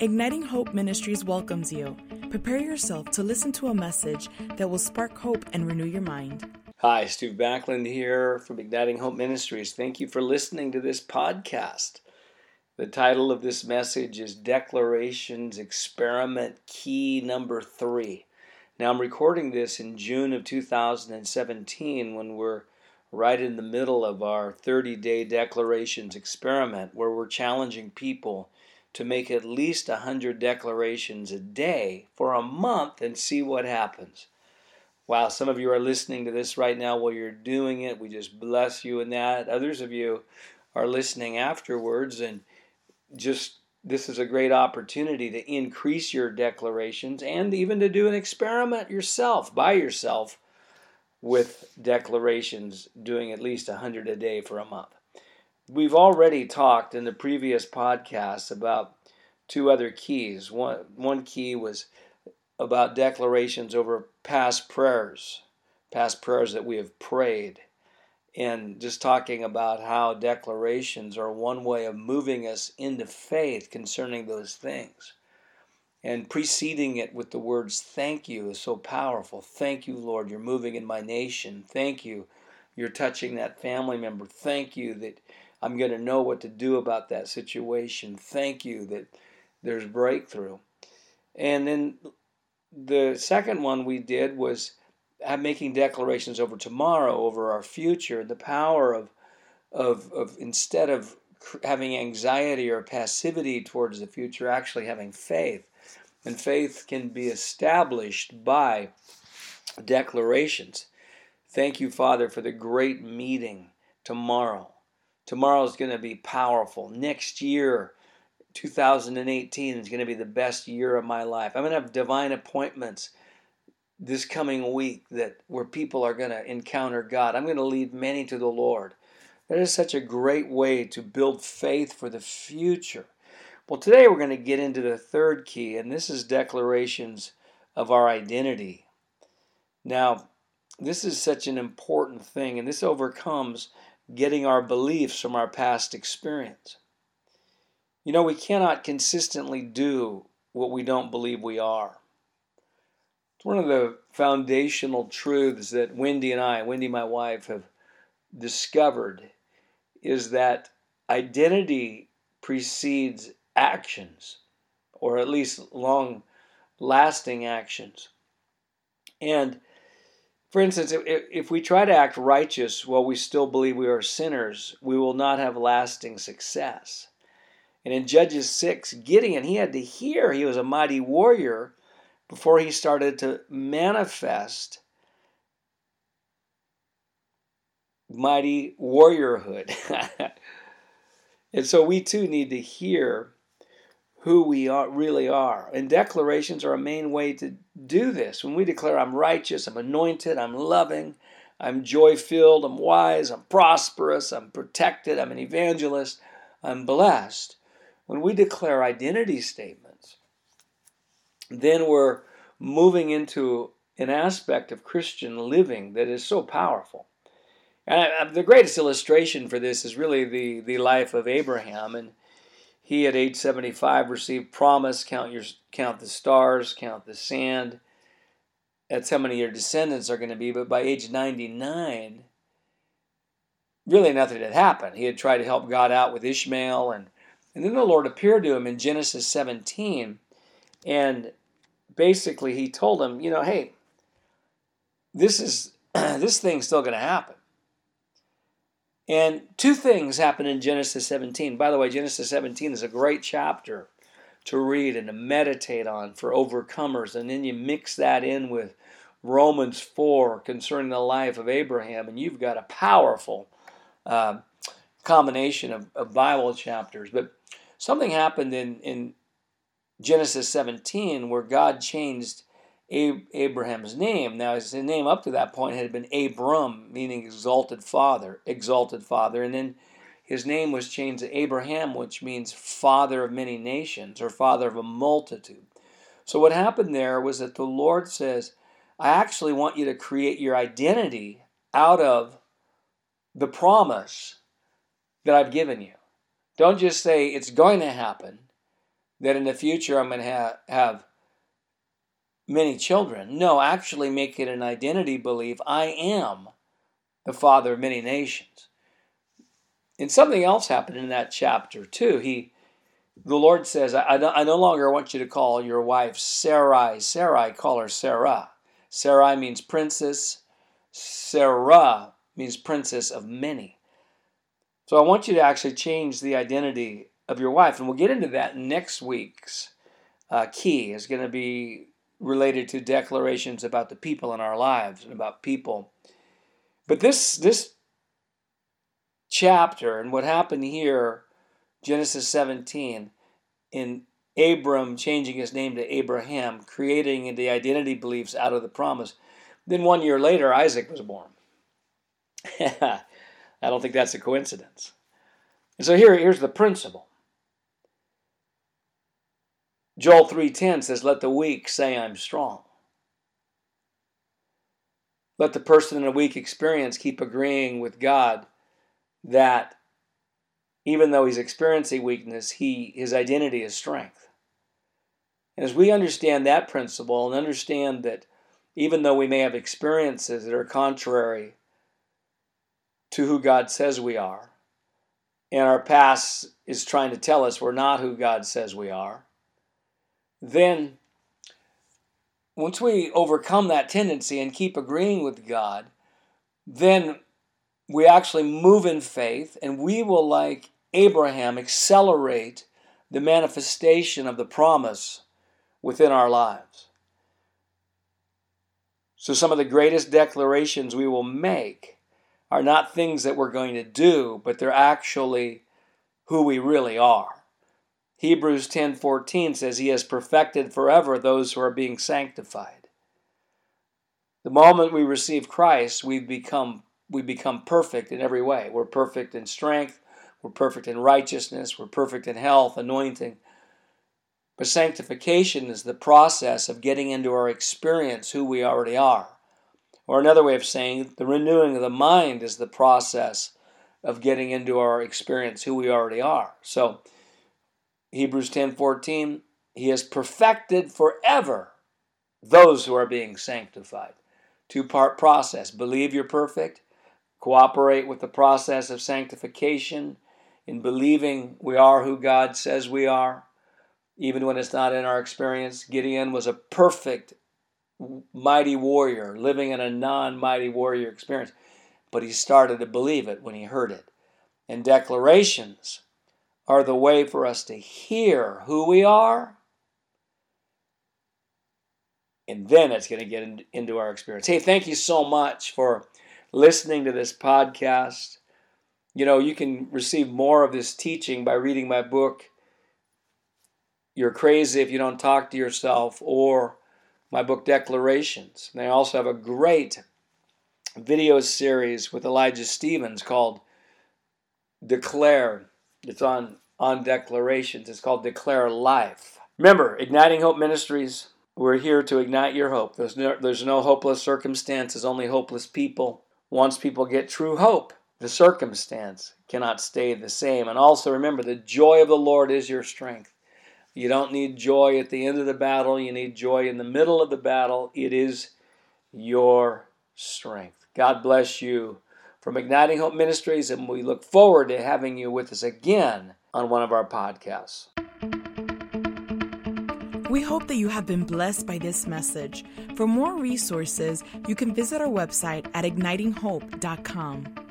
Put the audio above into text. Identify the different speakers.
Speaker 1: Igniting Hope Ministries welcomes you. Prepare yourself to listen to a message that will spark hope and renew your mind.
Speaker 2: Hi, Steve Backlund here from Igniting Hope Ministries. Thank you for listening to this podcast. The title of this message is Declarations Experiment Key Number Three. Now, I'm recording this in June of 2017 when we're right in the middle of our 30 day declarations experiment where we're challenging people to make at least 100 declarations a day for a month and see what happens. Wow, some of you are listening to this right now while you're doing it. We just bless you in that. Others of you are listening afterwards, and just this is a great opportunity to increase your declarations and even to do an experiment yourself, by yourself, with declarations, doing at least 100 a day for a month. We've already talked in the previous podcast about two other keys. One, one key was about declarations over past prayers, past prayers that we have prayed, and just talking about how declarations are one way of moving us into faith concerning those things. And preceding it with the words, Thank you, is so powerful. Thank you, Lord, you're moving in my nation. Thank you, you're touching that family member. Thank you that I'm going to know what to do about that situation. Thank you that there's breakthrough. And then the second one we did was uh, making declarations over tomorrow, over our future, the power of, of, of instead of having anxiety or passivity towards the future, actually having faith. And faith can be established by declarations. Thank you, Father, for the great meeting tomorrow. Tomorrow is going to be powerful. Next year, 2018 is going to be the best year of my life. I'm going to have divine appointments this coming week that where people are going to encounter God. I'm going to lead many to the Lord. That is such a great way to build faith for the future. Well, today we're going to get into the third key, and this is declarations of our identity. Now, this is such an important thing, and this overcomes getting our beliefs from our past experience. You know, we cannot consistently do what we don't believe we are. It's one of the foundational truths that Wendy and I, Wendy, my wife, have discovered is that identity precedes actions, or at least long lasting actions. And for instance, if, if we try to act righteous while we still believe we are sinners, we will not have lasting success. And in Judges 6, Gideon, he had to hear he was a mighty warrior before he started to manifest mighty warriorhood. and so we too need to hear who we are, really are. And declarations are a main way to do this. When we declare, I'm righteous, I'm anointed, I'm loving, I'm joy filled, I'm wise, I'm prosperous, I'm protected, I'm an evangelist, I'm blessed. When we declare identity statements, then we're moving into an aspect of Christian living that is so powerful. And uh, the greatest illustration for this is really the, the life of Abraham. And he, at age 75, received promise count, your, count the stars, count the sand. That's how many your descendants are going to be. But by age 99, really nothing had happened. He had tried to help God out with Ishmael. And, and then the Lord appeared to him in Genesis 17. And basically, he told him, you know, hey, this is this thing's still going to happen. And two things happen in Genesis 17. By the way, Genesis 17 is a great chapter to read and to meditate on for overcomers. And then you mix that in with Romans 4 concerning the life of Abraham, and you've got a powerful uh, combination of, of, Bible chapters. But something happened in, in Genesis 17 where God changed Abraham's name. Now, his name up to that point had been Abram, meaning exalted father, exalted father. And then his name was changed to Abraham, which means father of many nations or father of a multitude. So, what happened there was that the Lord says, I actually want you to create your identity out of the promise that I've given you. Don't just say it's going to happen, that in the future I'm going to ha- have many children. No, actually make it an identity belief. I am the father of many nations. And something else happened in that chapter too. He, the Lord says, I, I no longer want you to call your wife Sarai, Sarai, call her Sarah. Sarai means princess. Sarah means princess of many. So I want you to actually change the identity of your wife. And we'll get into that next week's uh, key is going to be related to declarations about the people in our lives and about people. But this this chapter and what happened here, Genesis 17, in Abram changing his name to Abraham, creating the identity beliefs out of the promise. Then one year later, Isaac was born. I don't think that's a coincidence. And so here, here's the principle. Joel 3:10 says, "Let the weak say I'm strong." Let the person in a weak experience keep agreeing with God that even though he's experiencing weakness, he his identity is strength. And as we understand that principle and understand that even though we may have experiences that are contrary to who God says we are, and our past is trying to tell us we're not who God says we are, then once we overcome that tendency and keep agreeing with God, then we actually move in faith and we will, like Abraham, accelerate the manifestation of the promise within our lives. So, some of the greatest declarations we will make are not things that we're going to do, but they're actually who we really are. Hebrews 10:14 says he has perfected forever those who are being sanctified. The moment we receive Christ, we become we become perfect in every way. We're perfect in strength, we're perfect in righteousness, we're perfect in health, anointing. But sanctification is the process of getting into our experience who we already are. Or another way of saying, the renewing of the mind is the process of getting into our experience who we already are. So Hebrews 10:14, he has perfected forever those who are being sanctified. Two-part process. Believe you're perfect, cooperate with the process of sanctification in believing we are who God says we are, even when it's not in our experience. Gideon was a perfect mighty warrior living in a non-mighty warrior experience, but he started to believe it when he heard it. And declarations are the way for us to hear who we are. And then it's going to get in, into our experience. Hey, thank you so much for listening to this podcast. You know, you can receive more of this teaching by reading my book, You're Crazy If You Don't Talk to Yourself, or my book, Declarations. And I also have a great video series with Elijah Stevens called Declare. It's on on declarations. It's called Declare Life. Remember, Igniting Hope Ministries, we're here to ignite your hope. There's no, there's no hopeless circumstances, only hopeless people. Once people get true hope, the circumstance cannot stay the same. And also remember, the joy of the Lord is your strength. You don't need joy at the end of the battle, you need joy in the middle of the battle. It is your strength. God bless you from Igniting Hope Ministries, and we look forward to having you with us again on one of our podcasts.
Speaker 1: We hope that you have been blessed by this message. For more resources, you can visit our website at ignitinghope.com.